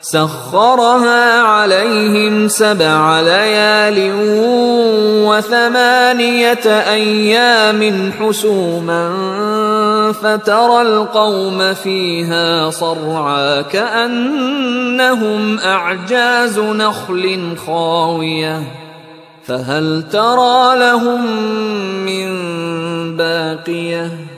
سخرها عليهم سبع ليال وثمانية أيام حسوما فترى القوم فيها صرعى كأنهم أعجاز نخل خاوية فهل ترى لهم من باقية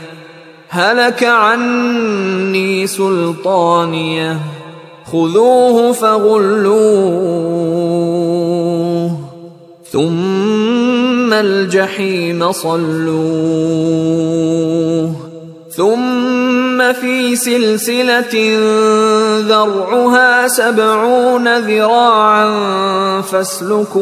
هلك عني سلطانية. خذوه فغلوه. ثم الجحيم صلوه. ثم في سلسلة ذرعها سبعون ذراعا فاسلكوه.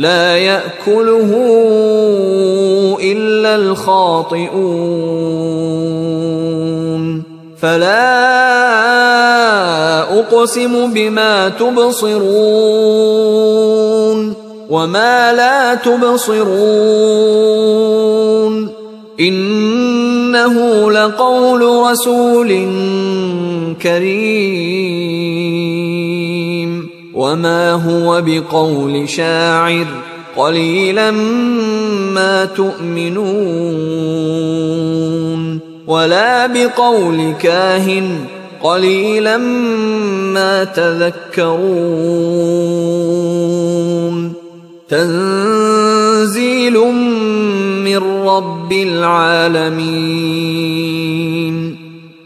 لا يأكله إلا الخاطئون. فلا أقسم بما تبصرون وما لا تبصرون. إنه لقول رسول كريم. وما هو بقول شاعر قليلا ما تؤمنون ولا بقول كاهن قليلا ما تذكرون تنزيل من رب العالمين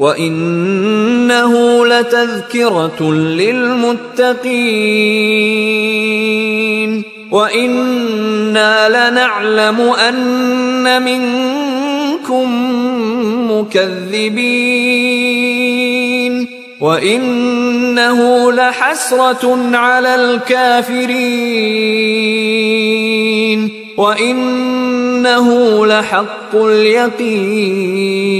وانه لتذكره للمتقين وأنا لنعلم ان منكم مكذبين وانه لحسره على الكافرين وانه لحق اليقين